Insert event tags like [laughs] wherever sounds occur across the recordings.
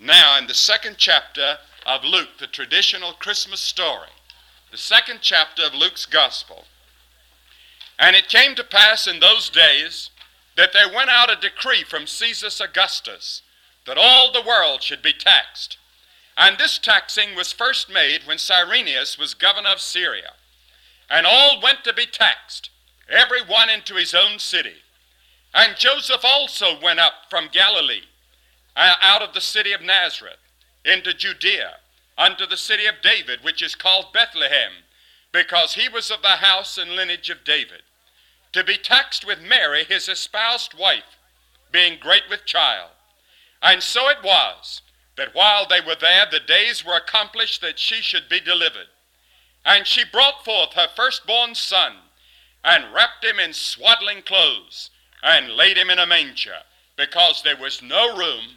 now in the second chapter of Luke, the traditional Christmas story, the second chapter of Luke's Gospel. And it came to pass in those days that there went out a decree from Caesar Augustus that all the world should be taxed. And this taxing was first made when Cyrenius was governor of Syria. And all went to be taxed, every one into his own city. And Joseph also went up from Galilee, Uh, out of the city of Nazareth, into Judea, unto the city of David, which is called Bethlehem, because he was of the house and lineage of David, to be taxed with Mary, his espoused wife, being great with child. And so it was that while they were there, the days were accomplished that she should be delivered. And she brought forth her firstborn son, and wrapped him in swaddling clothes, and laid him in a manger, because there was no room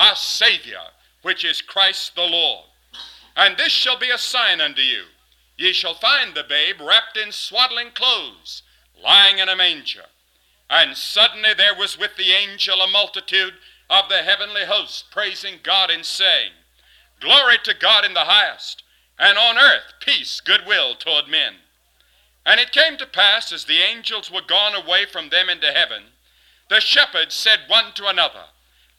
a Savior, which is Christ the Lord. And this shall be a sign unto you. Ye shall find the babe wrapped in swaddling clothes, lying in a manger. And suddenly there was with the angel a multitude of the heavenly host, praising God and saying, Glory to God in the highest, and on earth peace, goodwill toward men. And it came to pass, as the angels were gone away from them into heaven, the shepherds said one to another,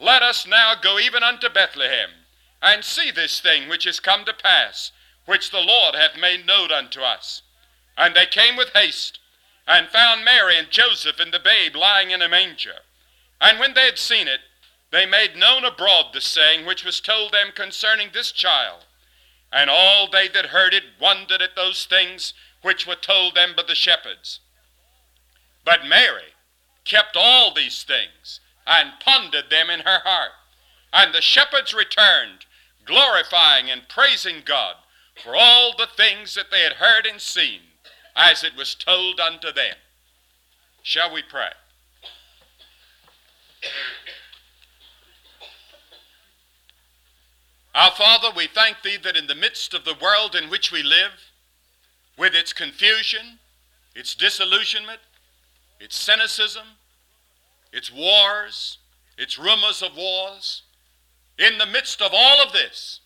Let us now go even unto Bethlehem, and see this thing which is come to pass, which the Lord hath made known unto us. And they came with haste, and found Mary and Joseph and the babe lying in a manger. And when they had seen it, they made known abroad the saying which was told them concerning this child. And all they that heard it wondered at those things which were told them by the shepherds. But Mary kept all these things and pondered them in her heart. And the shepherds returned, glorifying and praising God for all the things that they had heard and seen, as it was told unto them. Shall we pray? Our Father, we thank Thee that in the midst of the world in which we live, with its confusion, its disillusionment, its cynicism, its wars, its rumors of wars, in the midst of all of this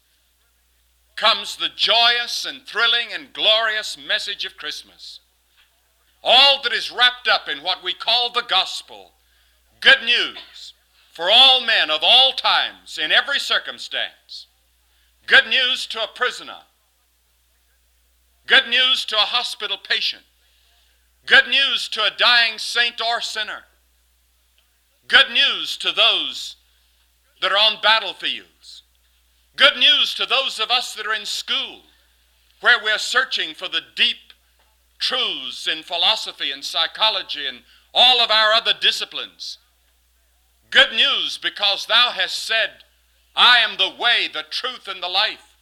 comes the joyous and thrilling and glorious message of Christmas. All that is wrapped up in what we call the gospel, good news for all men of all times, in every circumstance. Good news to a prisoner. Good news to a hospital patient. Good news to a dying saint or sinner. Good news to those that are on battlefields. Good news to those of us that are in school where we're searching for the deep truths in philosophy and psychology and all of our other disciplines. Good news because thou hast said, I am the way, the truth, and the life.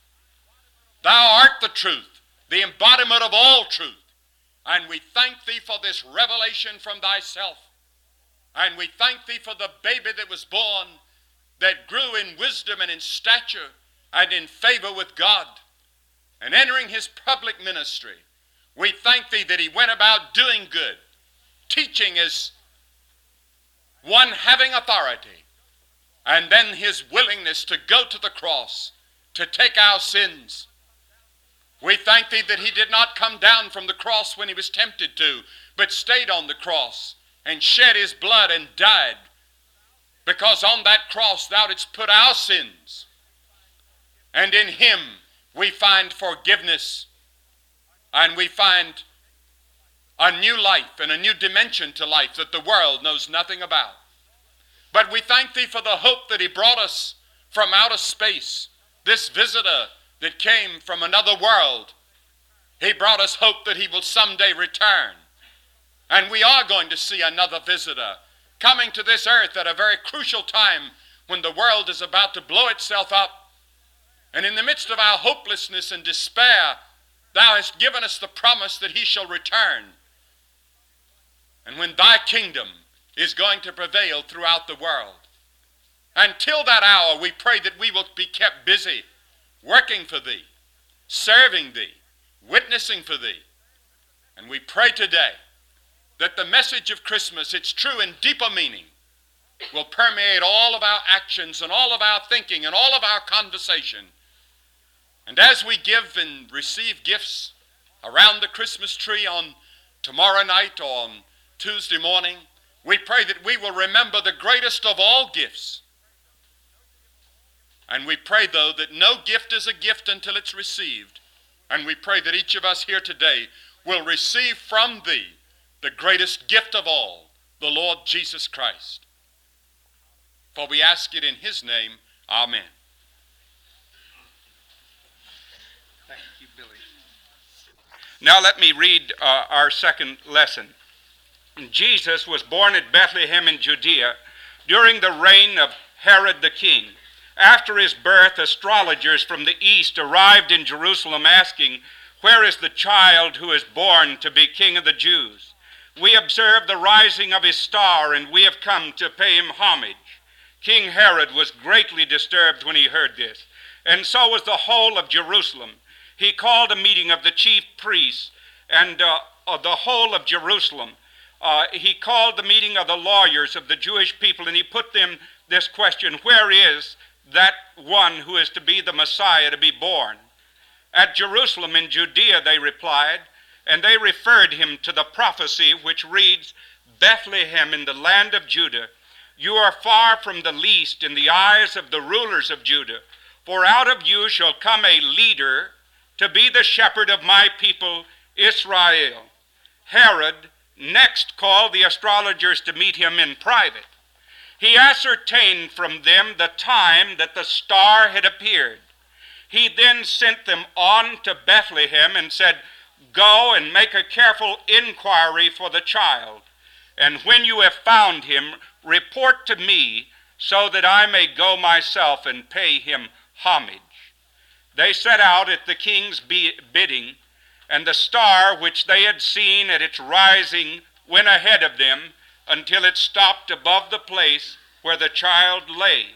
Thou art the truth, the embodiment of all truth. And we thank thee for this revelation from thyself. And we thank thee for the baby that was born, that grew in wisdom and in stature and in favor with God. And entering his public ministry, we thank thee that he went about doing good, teaching as one having authority, and then his willingness to go to the cross to take our sins. We thank thee that he did not come down from the cross when he was tempted to, but stayed on the cross and shed his blood and died. Because on that cross thou didst put our sins. And in him we find forgiveness and we find a new life and a new dimension to life that the world knows nothing about. But we thank thee for the hope that he brought us from outer space, this visitor that came from another world. He brought us hope that he will someday return. And we are going to see another visitor coming to this earth at a very crucial time when the world is about to blow itself up. And in the midst of our hopelessness and despair, Thou hast given us the promise that He shall return. And when Thy kingdom is going to prevail throughout the world. Until that hour, we pray that we will be kept busy, working for Thee, serving Thee, witnessing for Thee. And we pray today that the message of Christmas, its true and deeper meaning, will permeate all of our actions and all of our thinking and all of our conversation. And as we give and receive gifts around the Christmas tree on tomorrow night or on Tuesday morning, we pray that we will remember the greatest of all gifts. And we pray, though, that no gift is a gift until it's received. And we pray that each of us here today will receive from Thee the greatest gift of all, the Lord Jesus Christ. For we ask it in His name. Amen. Thank you, Billy. Now let me read uh, our second lesson. Jesus was born at Bethlehem in Judea during the reign of Herod the king. After his birth, astrologers from the east arrived in Jerusalem asking, Where is the child who is born to be king of the Jews? We observed the rising of his star, and we have come to pay him homage. King Herod was greatly disturbed when he heard this, and so was the whole of Jerusalem. He called a meeting of the chief priests and uh, of the whole of Jerusalem uh, he called the meeting of the lawyers of the Jewish people and he put them this question Where is that one who is to be the Messiah to be born? At Jerusalem in Judea, they replied, and they referred him to the prophecy which reads, Bethlehem in the land of Judah, you are far from the least in the eyes of the rulers of Judah, for out of you shall come a leader to be the shepherd of my people Israel. Herod, next called the astrologers to meet him in private. He ascertained from them the time that the star had appeared. He then sent them on to Bethlehem and said, Go and make a careful inquiry for the child, and when you have found him, report to me, so that I may go myself and pay him homage. They set out at the king's bidding and the star which they had seen at its rising went ahead of them until it stopped above the place where the child lay.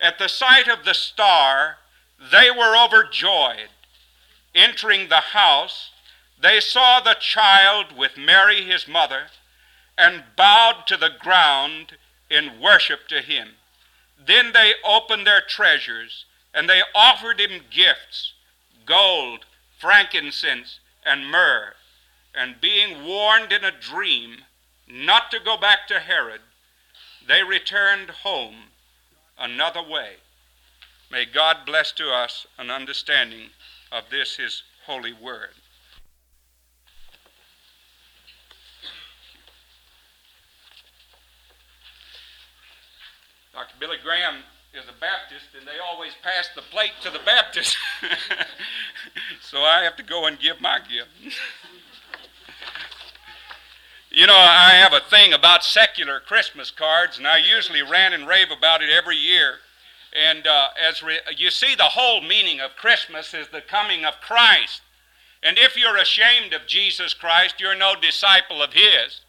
At the sight of the star, they were overjoyed. Entering the house, they saw the child with Mary his mother and bowed to the ground in worship to him. Then they opened their treasures and they offered him gifts gold frankincense, and myrrh, and being warned in a dream not to go back to Herod, they returned home another way. May God bless to us an understanding of this, His holy word. Dr. Billy Graham is a Baptist, and they always pass the plate to the Baptist. [laughs] so I have to go and give my gift. you know, I have a thing about secular Christmas cards, and I usually rant and rave about it every year. And uh, as re- you see, the whole meaning of Christmas is the coming of Christ. And if you're ashamed of Jesus Christ, you're no disciple of His.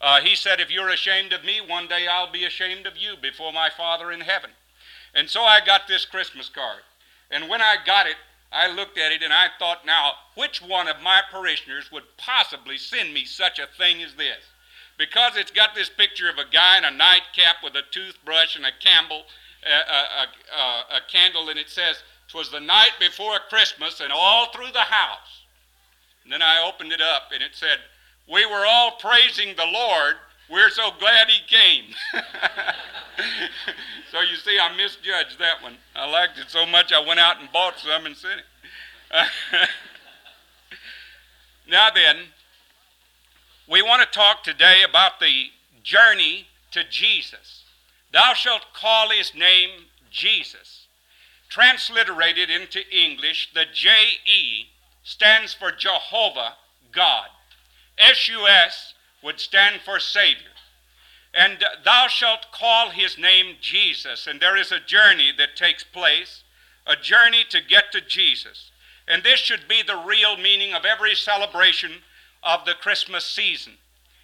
Uh, he said, If you're ashamed of me, one day I'll be ashamed of you before my Father in heaven. And so I got this Christmas card. And when I got it, I looked at it and I thought, now, which one of my parishioners would possibly send me such a thing as this? Because it's got this picture of a guy in a nightcap with a toothbrush and a, Campbell, a, a, a, a candle, and it says, "'Twas the night before Christmas, and all through the house." And then I opened it up, and it said, "We were all praising the Lord we're so glad he came. [laughs] so you see, I misjudged that one. I liked it so much, I went out and bought some and sent it. [laughs] now then, we want to talk today about the journey to Jesus. Thou shalt call his name Jesus. Transliterated into English, the J E stands for Jehovah God. S U S would stand for Savior. And thou shalt call his name Jesus. And there is a journey that takes place, a journey to get to Jesus. And this should be the real meaning of every celebration of the Christmas season.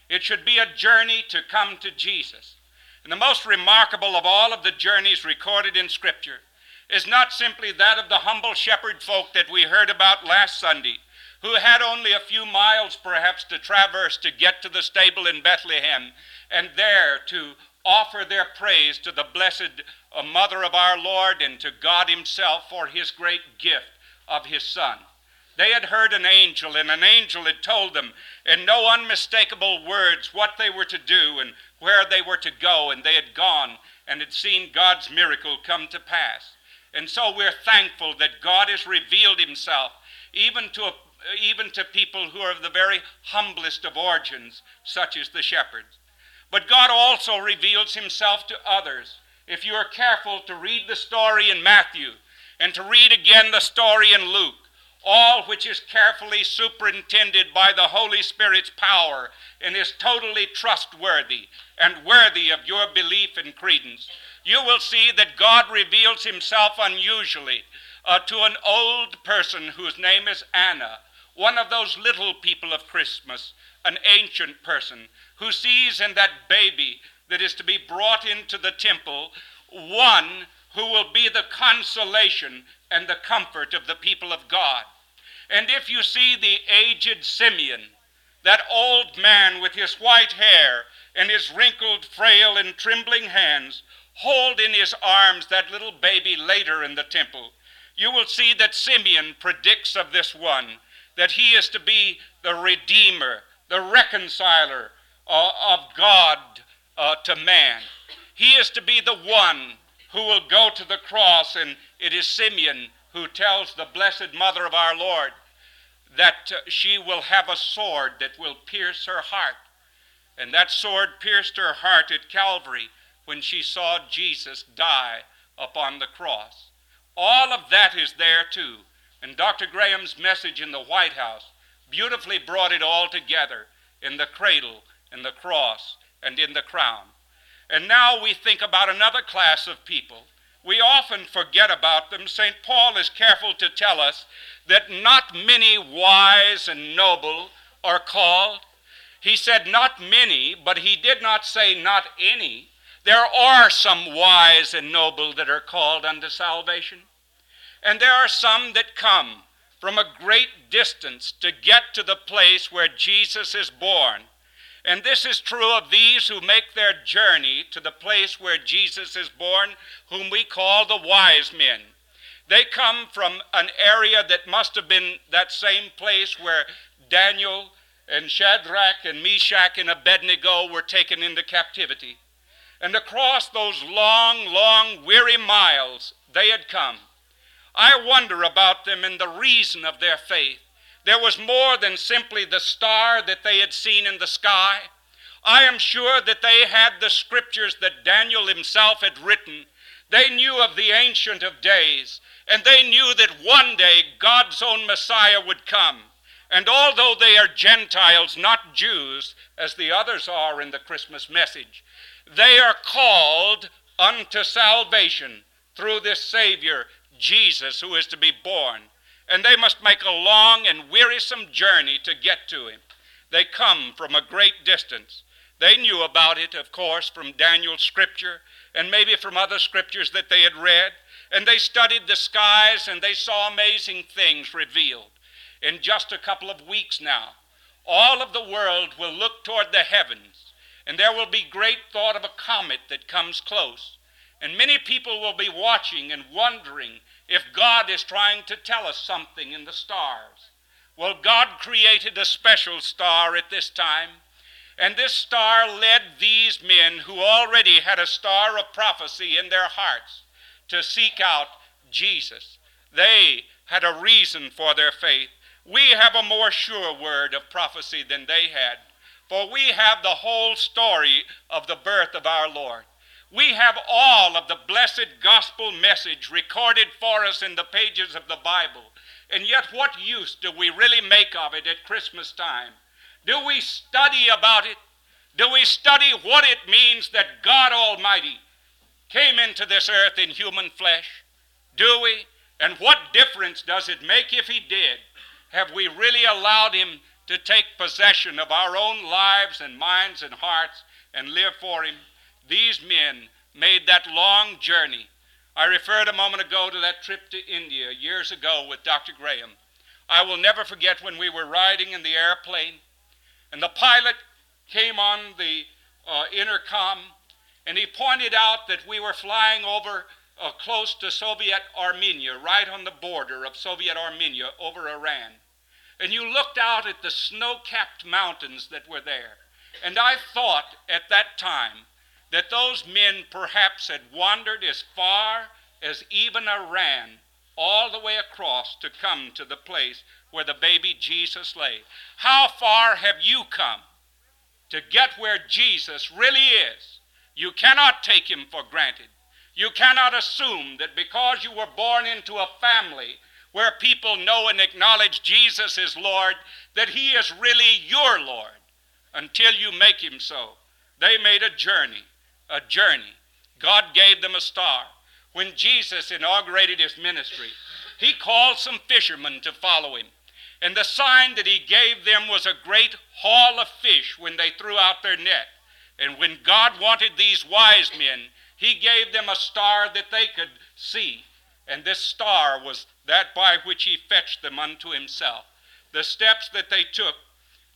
It should be a journey to come to Jesus. And the most remarkable of all of the journeys recorded in Scripture is not simply that of the humble shepherd folk that we heard about last Sunday, who had only a few miles perhaps to traverse to get to the stable in Bethlehem and there to offer their praise to the blessed uh, Mother of our Lord and to God Himself for His great gift of His Son. They had heard an angel, and an angel had told them in no unmistakable words what they were to do and where they were to go, and they had gone and had seen God's miracle come to pass. And so we're thankful that God has revealed Himself even to, even to people who are of the very humblest of origins, such as the shepherds. But God also reveals Himself to others. If you are careful to read the story in Matthew and to read again the story in Luke, all which is carefully superintended by the Holy Spirit's power and is totally trustworthy and worthy of your belief and credence, you will see that God reveals himself unusually uh, to an old person whose name is Anna, one of those little people of Christmas, an ancient person who sees in that baby that is to be brought into the temple one who will be the consolation and the comfort of the people of God. And if you see the aged Simeon, that old man with his white hair and his wrinkled, frail, and trembling hands, hold in his arms that little baby later in the temple, you will see that Simeon predicts of this one that he is to be the Redeemer, the reconciler uh, of God uh, to man. He is to be the one who will go to the cross, and it is Simeon who tells the Blessed Mother of our Lord that uh, she will have a sword that will pierce her heart. And that sword pierced her heart at Calvary when she saw Jesus die upon the cross. All of that is there too. And Dr. Graham's message in the White House beautifully brought it all together in the cradle, in the cross, and in the crown. And now we think about another class of people. We often forget about them. St. Paul is careful to tell us that not many wise and noble are called. He said not many, but he did not say not any. There are some wise and noble that are called unto salvation. And there are some that come from a great distance to get to the place where Jesus is born. And this is true of these who make their journey to the place where Jesus is born, whom we call the wise men. They come from an area that must have been that same place where Daniel and Shadrach and Meshach and Abednego were taken into captivity. And across those long, long, weary miles they had come. I wonder about them and the reason of their faith. There was more than simply the star that they had seen in the sky. I am sure that they had the scriptures that Daniel himself had written. They knew of the Ancient of Days, and they knew that one day God's own Messiah would come. And although they are Gentiles, not Jews, as the others are in the Christmas message, they are called unto salvation through this Savior, Jesus, who is to be born. And they must make a long and wearisome journey to get to him. They come from a great distance. They knew about it, of course, from Daniel's scripture and maybe from other scriptures that they had read. And they studied the skies and they saw amazing things revealed. In just a couple of weeks now, all of the world will look toward the heavens and there will be great thought of a comet that comes close. And many people will be watching and wondering if God is trying to tell us something in the stars. Well, God created a special star at this time, and this star led these men who already had a star of prophecy in their hearts to seek out Jesus. They had a reason for their faith. We have a more sure word of prophecy than they had. For we have the whole story of the birth of our Lord. We have all of the blessed gospel message recorded for us in the pages of the Bible. And yet, what use do we really make of it at Christmas time? Do we study about it? Do we study what it means that God Almighty came into this earth in human flesh? Do we? And what difference does it make if He did? Have we really allowed Him to take possession of our own lives and minds and hearts and live for Him? These men made that long journey. I referred a moment ago to that trip to India years ago with Dr. Graham. I will never forget when we were riding in the airplane and the pilot came on the uh, intercom and he pointed out that we were flying over uh, close to Soviet Armenia, right on the border of Soviet Armenia over Iran. And you looked out at the snow capped mountains that were there. And I thought at that time that those men perhaps had wandered as far as even Iran, all the way across to come to the place where the baby Jesus lay. How far have you come to get where Jesus really is? You cannot take him for granted. You cannot assume that because you were born into a family where people know and acknowledge Jesus is Lord, that he is really your Lord until you make him so. They made a journey, a journey. God gave them a star. When Jesus inaugurated his ministry, he called some fishermen to follow him. And the sign that he gave them was a great haul of fish when they threw out their net. And when God wanted these wise men, he gave them a star that they could see. And this star was that by which he fetched them unto himself. The steps that they took,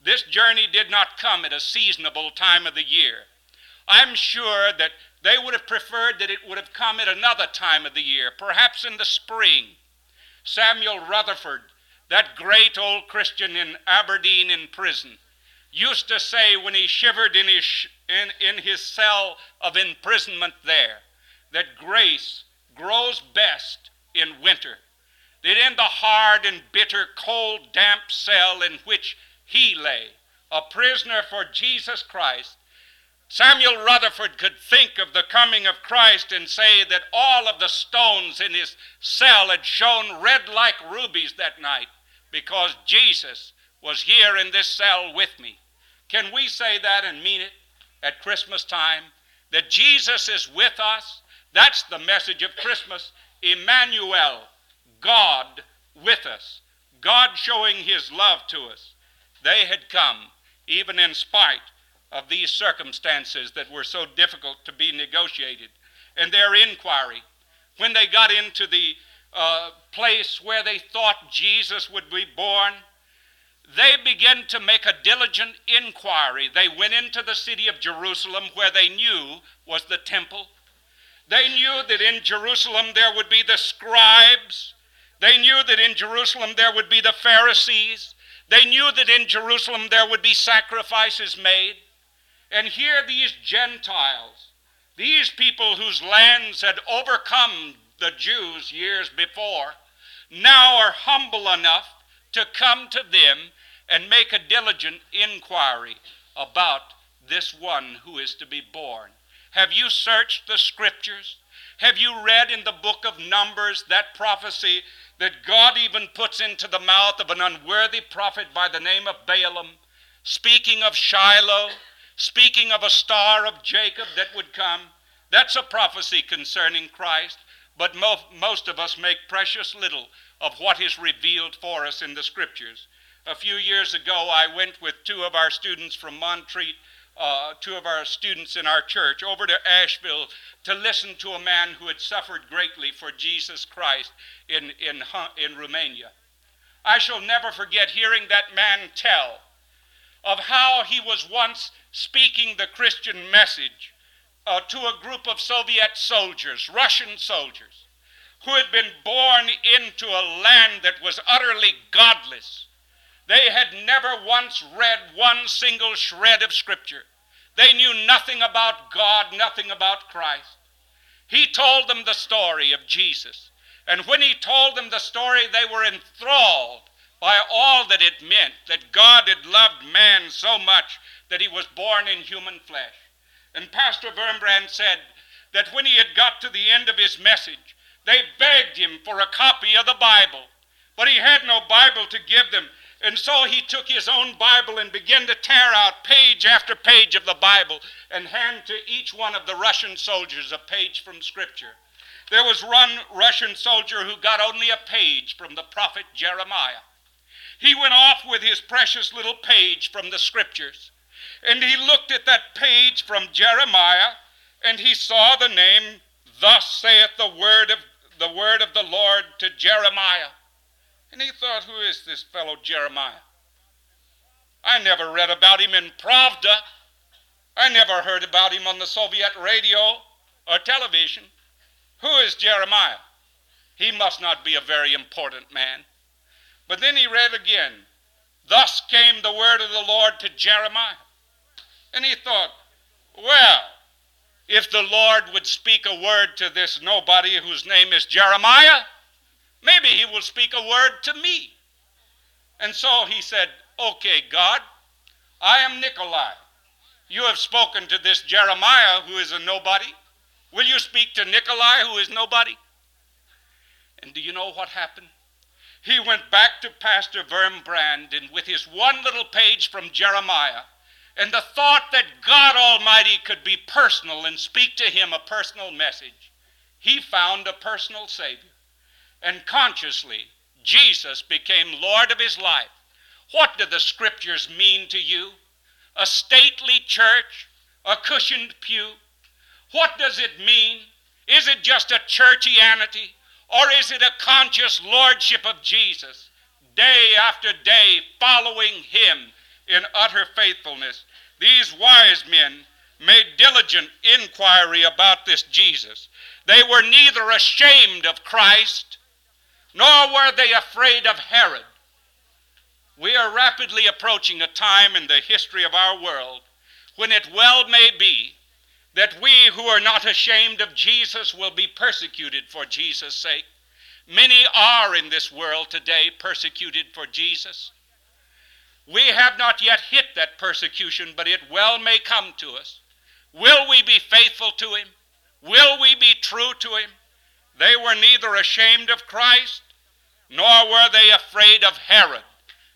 this journey did not come at a seasonable time of the year. I'm sure that they would have preferred that it would have come at another time of the year, perhaps in the spring. Samuel Rutherford that great old Christian in Aberdeen in prison, used to say when he shivered in his, in, in his cell of imprisonment there, that grace grows best in winter. That in the hard and bitter, cold, damp cell in which he lay, a prisoner for Jesus Christ, Samuel Rutherford could think of the coming of Christ and say that all of the stones in his cell had shone red like rubies that night because Jesus was here in this cell with me. Can we say that and mean it at Christmas time? That Jesus is with us? That's the message of Christmas. Emmanuel, God with us. God showing his love to us. They had come, even in spite of these circumstances that were so difficult to be negotiated. And their inquiry, when they got into the uh, place where they thought Jesus would be born, they began to make a diligent inquiry. They went into the city of Jerusalem where they knew was the temple. They knew that in Jerusalem there would be the scribes. They knew that in Jerusalem there would be the Pharisees. They knew that in Jerusalem there would be sacrifices made. And here these Gentiles, these people whose lands had overcome the Jews years before, now are humble enough to come to them and make a diligent inquiry about this one who is to be born. Have you searched the scriptures? Have you read in the book of Numbers that prophecy that God even puts into the mouth of an unworthy prophet by the name of Balaam, speaking of Shiloh, speaking of a star of Jacob that would come? That's a prophecy concerning Christ. But mo- most of us make precious little of what is revealed for us in the Scriptures. A few years ago, I went with two of our students from Montreat, uh, two of our students in our church, over to Asheville to listen to a man who had suffered greatly for Jesus Christ in, in, in Romania. I shall never forget hearing that man tell of how he was once speaking the Christian message uh, to a group of Soviet soldiers, Russian soldiers, who had been born into a land that was utterly godless. They had never once read one single shred of Scripture. They knew nothing about God, nothing about Christ. He told them the story of Jesus. And when he told them the story, they were enthralled by all that it meant that God had loved man so much that he was born in human flesh. And Pastor Wurmbrand said that when he had got to the end of his message, they begged him for a copy of the Bible. But he had no Bible to give them. And so he took his own Bible and began to tear out page after page of the Bible and hand to each one of the Russian soldiers a page from Scripture. There was one Russian soldier who got only a page from the prophet Jeremiah. He went off with his precious little page from the Scriptures, and he looked at that page from Jeremiah, and he saw the name, Thus saith the word of the word of the Lord to Jeremiah. And he thought, who is this fellow Jeremiah? I never read about him in Pravda. I never heard about him on the Soviet radio or television. Who is Jeremiah? He must not be a very important man. But then he read again, Thus came the word of the Lord to Jeremiah. And he thought, well, if the Lord would speak a word to this nobody whose name is Jeremiah, Maybe he will speak a word to me. And so he said, Okay, God, I am Nikolai. You have spoken to this Jeremiah who is a nobody. Will you speak to Nikolai who is nobody? And do you know what happened? He went back to Pastor Wurmbrand and with his one little page from Jeremiah and the thought that God Almighty could be personal and speak to him a personal message, he found a personal Savior and consciously, Jesus became Lord of his life. What do the scriptures mean to you? A stately church? A cushioned pew? What does it mean? Is it just a churchianity? Or is it a conscious lordship of Jesus, day after day following him in utter faithfulness? These wise men made diligent inquiry about this Jesus. They were neither ashamed of Christ nor were they afraid of Herod. We are rapidly approaching a time in the history of our world when it well may be that we who are not ashamed of Jesus will be persecuted for Jesus' sake. Many are in this world today persecuted for Jesus. We have not yet hit that persecution, but it well may come to us. Will we be faithful to him? Will we be true to him? They were neither ashamed of Christ nor were they afraid of Herod.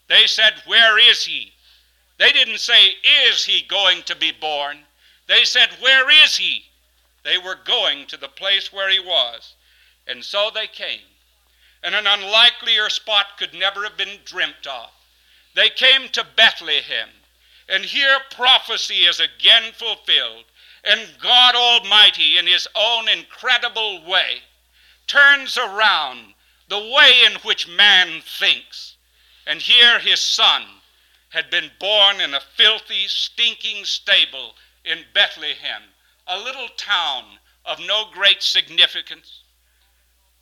They said, Where is he? They didn't say, Is he going to be born? They said, Where is he? They were going to the place where he was. And so they came. And an unlikelier spot could never have been dreamt of. They came to Bethlehem. And here prophecy is again fulfilled. And God Almighty, in His own incredible way, turns around the way in which man thinks. And here his son had been born in a filthy, stinking stable in Bethlehem, a little town of no great significance.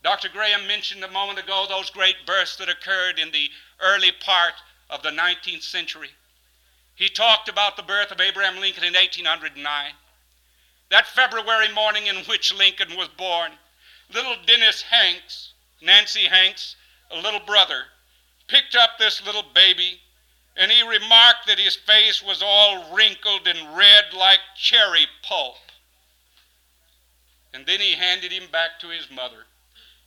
Dr. Graham mentioned a moment ago those great births that occurred in the early part of the 19th century. He talked about the birth of Abraham Lincoln in 1809. That February morning in which Lincoln was born, little Dennis Hanks Nancy Hanks, a little brother, picked up this little baby, and he remarked that his face was all wrinkled and red like cherry pulp. And then he handed him back to his mother,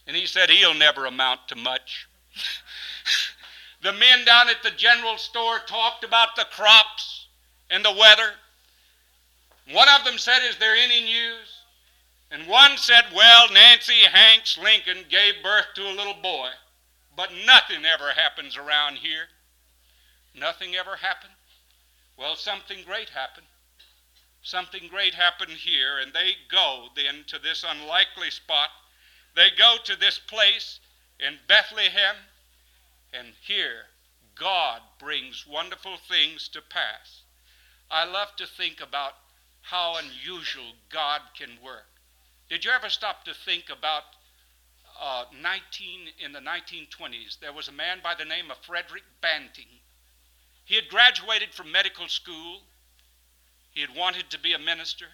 and he said, He'll never amount to much. [laughs] the men down at the general store talked about the crops and the weather. One of them said, Is there any news? And one said, Well, Nancy Hanks Lincoln gave birth to a little boy, but nothing ever happens around here. Nothing ever happened? Well, something great happened. Something great happened here, and they go then to this unlikely spot. They go to this place in Bethlehem, and here God brings wonderful things to pass. I love to think about how unusual God can work. Did you ever stop to think about uh, 19 in the 1920s? There was a man by the name of Frederick Banting. He had graduated from medical school. He had wanted to be a minister,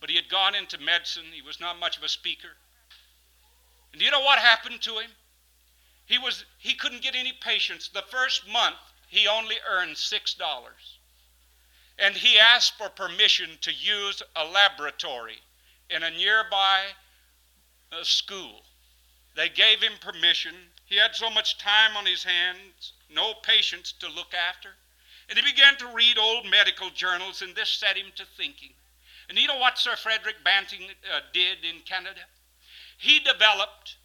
but he had gone into medicine. He was not much of a speaker. And do you know what happened to him? He was he couldn't get any patients. The first month he only earned six dollars. And he asked for permission to use a laboratory in a nearby uh, school. They gave him permission. He had so much time on his hands no patients to look after. And he began to read old medical journals, and this set him to thinking. And you know what Sir Frederick Banting uh, did in Canada? He developed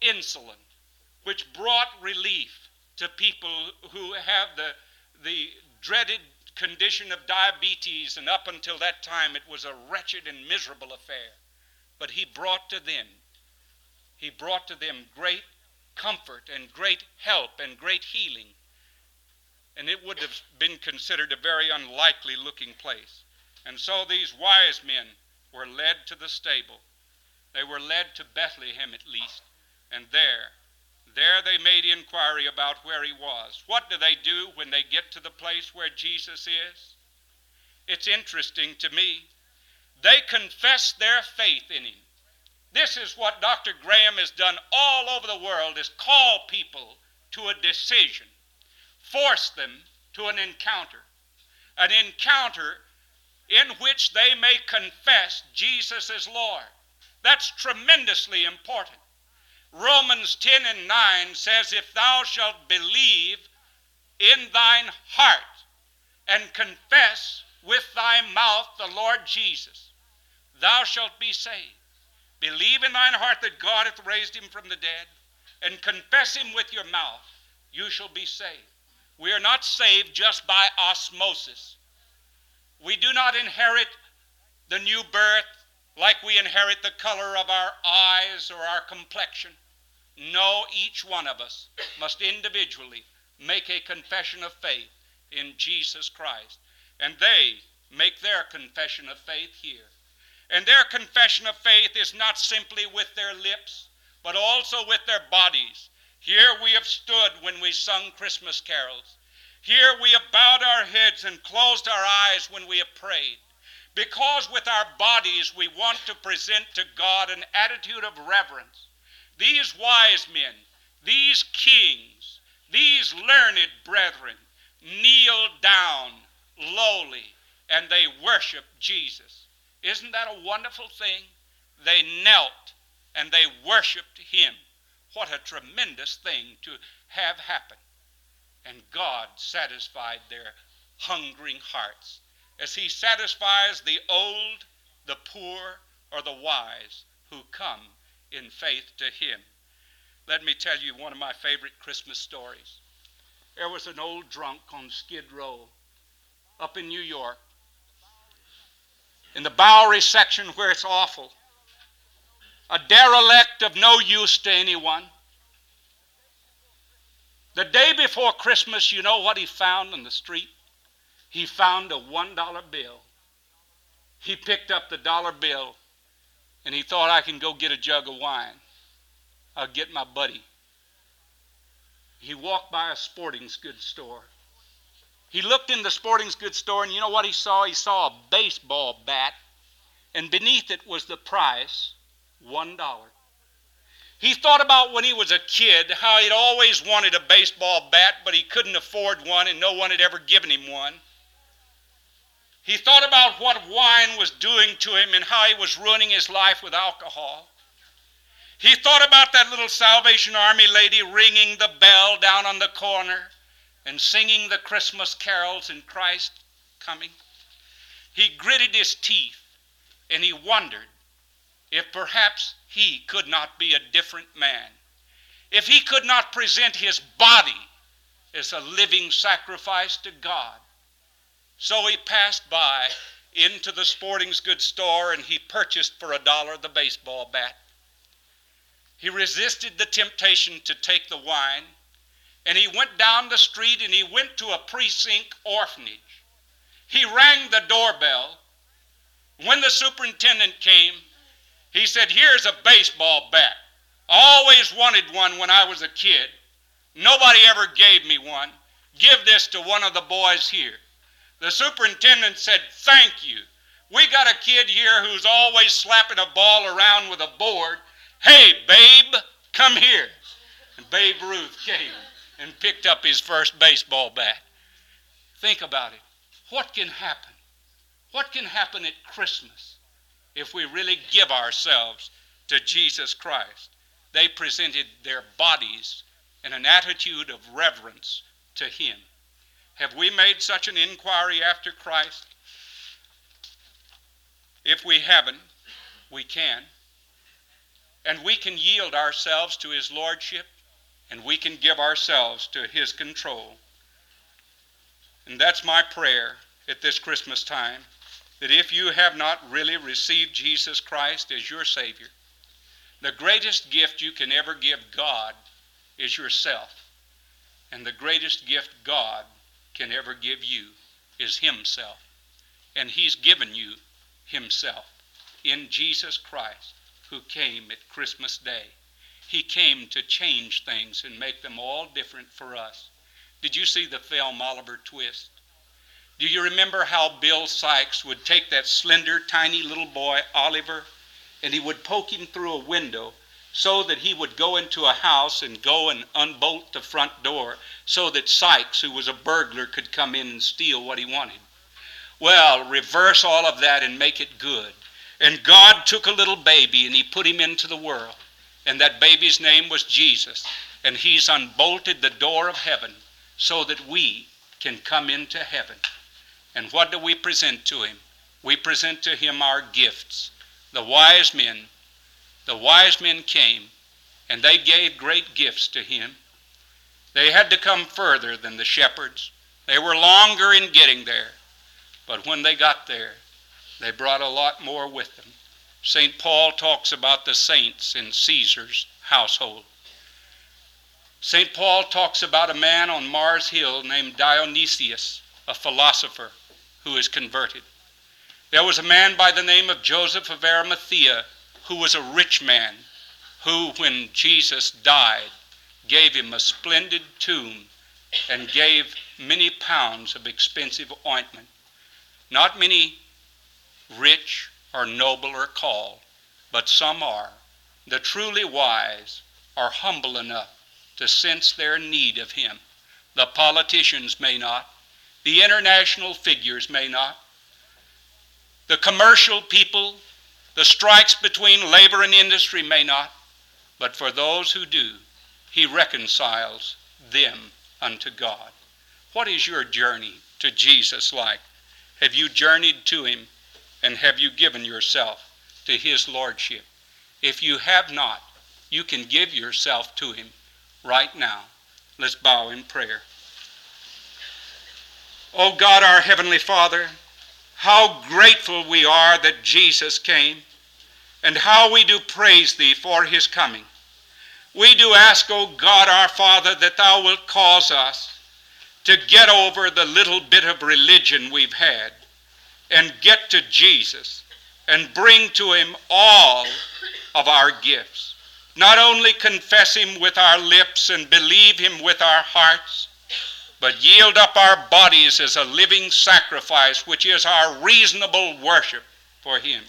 insulin, which brought relief to people who have the, the dreaded condition of diabetes, and up until that time it was a wretched and miserable affair. But he brought to them, he brought to them great comfort and great help and great healing. And it would have been considered a very unlikely looking place. And so these wise men were led to the stable. They were led to Bethlehem at least. And there, there they made inquiry about where he was. What do they do when they get to the place where Jesus is? It's interesting to me. They confess their faith in him. This is what Dr. Graham has done all over the world is call people to a decision, force them to an encounter. An encounter in which they may confess Jesus as Lord. That's tremendously important. Romans 10 and 9 says, If thou shalt believe in thine heart and confess with thy mouth the Lord Jesus, thou shalt be saved. Believe in thine heart that God hath raised him from the dead, and confess him with your mouth, you shall be saved. We are not saved just by osmosis. We do not inherit the new birth like we inherit the color of our eyes or our complexion. No, each one of us must individually make a confession of faith in Jesus Christ. And they make their confession of faith here. And their confession of faith is not simply with their lips, but also with their bodies. Here we have stood when we sung Christmas carols. Here we have bowed our heads and closed our eyes when we have prayed. Because with our bodies we want to present to God an attitude of reverence these wise men, these kings, these learned brethren kneel down lowly and they worship Jesus. Isn't that a wonderful thing? They knelt and they worshiped him. What a tremendous thing to have happen. And God satisfied their hungering hearts as he satisfies the old, the poor, or the wise who come in faith to Him. Let me tell you one of my favorite Christmas stories. There was an old drunk on Skid Row up in New York, in the Bowery section where it's awful, a derelict of no use to anyone. The day before Christmas, you know what he found on the street? He found a $1 bill. He picked up the dollar bill and he thought I can go get a jug of wine. I'll get my buddy. He walked by a sporting goods store. He looked in the sporting goods store, and you know what he saw? He saw a baseball bat, and beneath it was the price $1. He thought about when he was a kid how he'd always wanted a baseball bat, but he couldn't afford one, and no one had ever given him one. He thought about what wine was doing to him and how he was ruining his life with alcohol. He thought about that little Salvation Army lady ringing the bell down on the corner and singing the Christmas carols in Christ coming. He gritted his teeth and he wondered if perhaps he could not be a different man. If he could not present his body as a living sacrifice to God so he passed by into the sporting goods store and he purchased for a dollar the baseball bat. He resisted the temptation to take the wine and he went down the street and he went to a precinct orphanage. He rang the doorbell. When the superintendent came, he said, Here's a baseball bat. I always wanted one when I was a kid. Nobody ever gave me one. Give this to one of the boys here. The superintendent said, Thank you. We got a kid here who's always slapping a ball around with a board. Hey, babe, come here. And Babe Ruth came and picked up his first baseball bat. Think about it. What can happen? What can happen at Christmas if we really give ourselves to Jesus Christ? They presented their bodies in an attitude of reverence to Him. Have we made such an inquiry after Christ? If we haven't, we can. And we can yield ourselves to His Lordship, and we can give ourselves to His control. And that's my prayer at this Christmas time that if you have not really received Jesus Christ as your Savior, the greatest gift you can ever give God is yourself. And the greatest gift God can ever give you is Himself. And He's given you Himself in Jesus Christ, who came at Christmas Day. He came to change things and make them all different for us. Did you see the film Oliver Twist? Do you remember how Bill Sikes would take that slender, tiny little boy, Oliver, and he would poke him through a window so that he would go into a house and go and unbolt the front door so that Sikes, who was a burglar, could come in and steal what he wanted? Well, reverse all of that and make it good. And God took a little baby and he put him into the world. And that baby's name was Jesus. And he's unbolted the door of heaven so that we can come into heaven. And what do we present to him? We present to him our gifts. The wise men, the wise men came and they gave great gifts to him. They had to come further than the shepherds. They were longer in getting there. But when they got there, they brought a lot more with them. St. Paul talks about the saints in Caesar's household. St. Paul talks about a man on Mars Hill named Dionysius, a philosopher who is converted. There was a man by the name of Joseph of Arimathea who was a rich man, who, when Jesus died, gave him a splendid tomb and gave many pounds of expensive ointment. Not many rich are called, but some are. The truly wise are humble enough to sense their need of him. The politicians may not, the international figures may not. The commercial people, the strikes between labor and industry may not. But for those who do, he reconciles them unto God. What is your journey to Jesus like? Have you journeyed to him and have you given yourself to his lordship? If you have not, you can give yourself to him right now. Let's bow in prayer. Oh God, our Heavenly Father, how grateful we are that Jesus came, and how we do praise Thee for His coming. We do ask, O oh God, our Father, that Thou wilt cause us to get over the little bit of religion we've had and get to Jesus and bring to Him all of our gifts. Not only confess Him with our lips and believe Him with our hearts, but yield up our bodies as a living sacrifice, which is our reasonable worship for Him.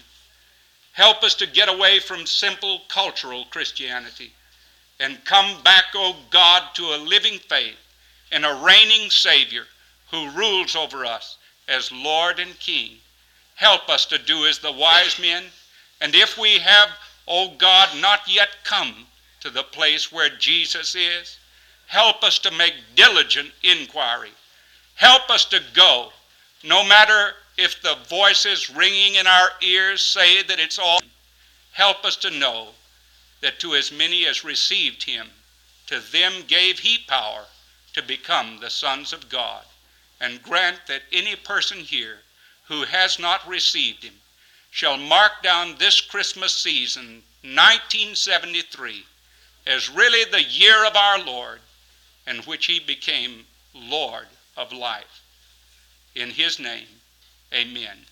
Help us to get away from simple cultural Christianity and come back, O oh God, to a living faith and a reigning Savior who rules over us as Lord and King. Help us to do as the wise men, and if we have, O oh God, not yet come to the place where Jesus is, Help us to make diligent inquiry. Help us to go, no matter if the voices ringing in our ears say that it's all. Help us to know that to as many as received him, to them gave he power to become the sons of God. And grant that any person here who has not received him shall mark down this Christmas season, 1973, as really the year of our Lord in which he became Lord of life. In his name, amen.